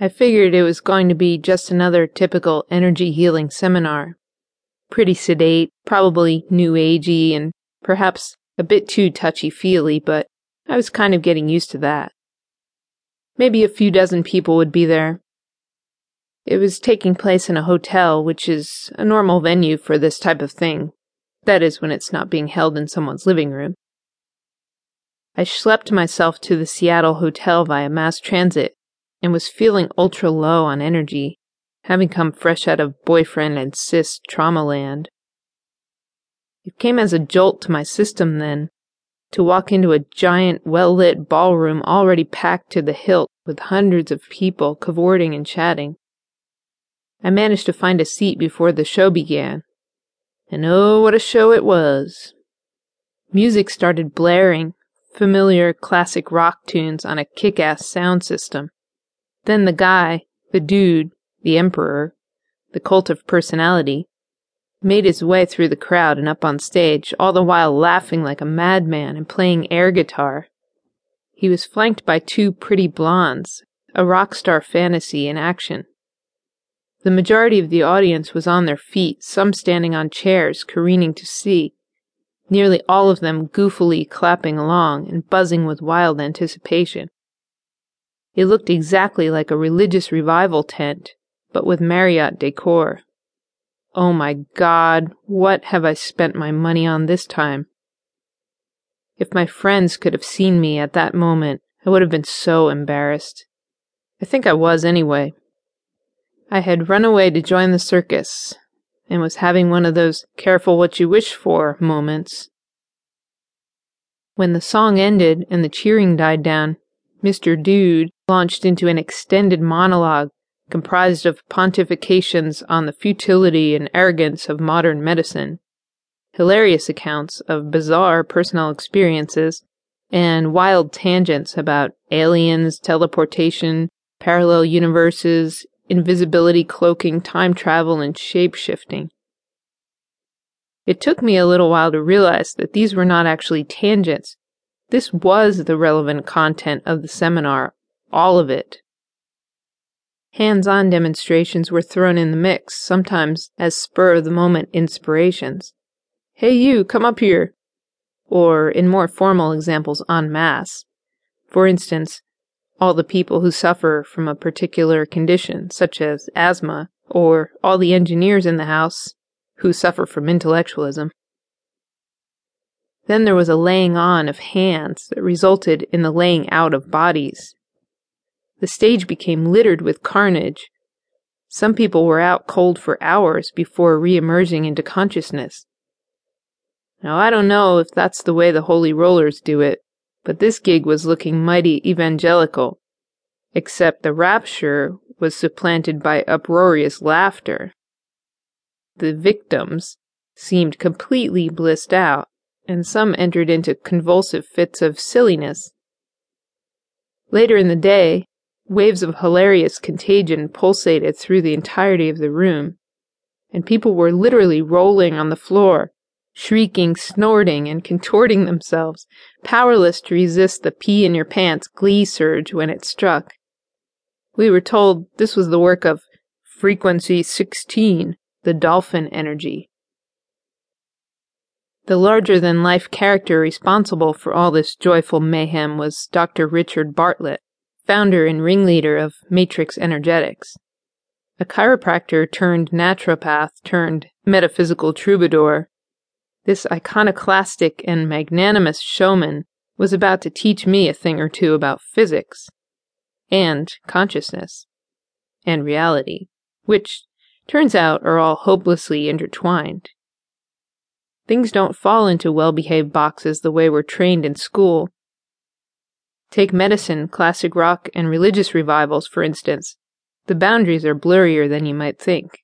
I figured it was going to be just another typical energy healing seminar. Pretty sedate, probably new agey, and perhaps a bit too touchy feely, but I was kind of getting used to that. Maybe a few dozen people would be there. It was taking place in a hotel, which is a normal venue for this type of thing. That is, when it's not being held in someone's living room. I schlepped myself to the Seattle hotel via mass transit and was feeling ultra low on energy, having come fresh out of boyfriend and cis trauma land. It came as a jolt to my system then to walk into a giant, well lit ballroom already packed to the hilt with hundreds of people cavorting and chatting. I managed to find a seat before the show began. And oh, what a show it was! Music started blaring, familiar classic rock tunes on a kick ass sound system. Then the guy, the dude, the emperor, the cult of personality, made his way through the crowd and up on stage, all the while laughing like a madman and playing air guitar. He was flanked by two pretty blondes, a rock star fantasy in action. The majority of the audience was on their feet, some standing on chairs, careening to see, nearly all of them goofily clapping along and buzzing with wild anticipation. It looked exactly like a religious revival tent, but with Marriott decor. Oh my God, what have I spent my money on this time? If my friends could have seen me at that moment, I would have been so embarrassed. I think I was anyway. I had run away to join the circus and was having one of those careful what you wish for moments. When the song ended and the cheering died down, Mr. Dude launched into an extended monologue comprised of pontifications on the futility and arrogance of modern medicine, hilarious accounts of bizarre personal experiences, and wild tangents about aliens, teleportation, parallel universes, invisibility cloaking, time travel, and shape shifting. It took me a little while to realize that these were not actually tangents. This was the relevant content of the seminar all of it. Hands on demonstrations were thrown in the mix, sometimes as spur of the moment inspirations. Hey, you, come up here! Or, in more formal examples, en masse. For instance, all the people who suffer from a particular condition, such as asthma, or all the engineers in the house who suffer from intellectualism. Then there was a laying on of hands that resulted in the laying out of bodies the stage became littered with carnage. Some people were out cold for hours before re-emerging into consciousness. Now, I don't know if that's the way the Holy Rollers do it, but this gig was looking mighty evangelical, except the rapture was supplanted by uproarious laughter. The victims seemed completely blissed out, and some entered into convulsive fits of silliness. Later in the day, Waves of hilarious contagion pulsated through the entirety of the room, and people were literally rolling on the floor, shrieking, snorting, and contorting themselves, powerless to resist the pee in your pants glee surge when it struck. We were told this was the work of Frequency 16, the dolphin energy. The larger than life character responsible for all this joyful mayhem was Dr. Richard Bartlett founder and ringleader of Matrix Energetics. A chiropractor turned naturopath turned metaphysical troubadour, this iconoclastic and magnanimous showman was about to teach me a thing or two about physics, and consciousness, and reality, which, turns out, are all hopelessly intertwined. Things don't fall into well behaved boxes the way we're trained in school, Take medicine, classic rock, and religious revivals, for instance. The boundaries are blurrier than you might think.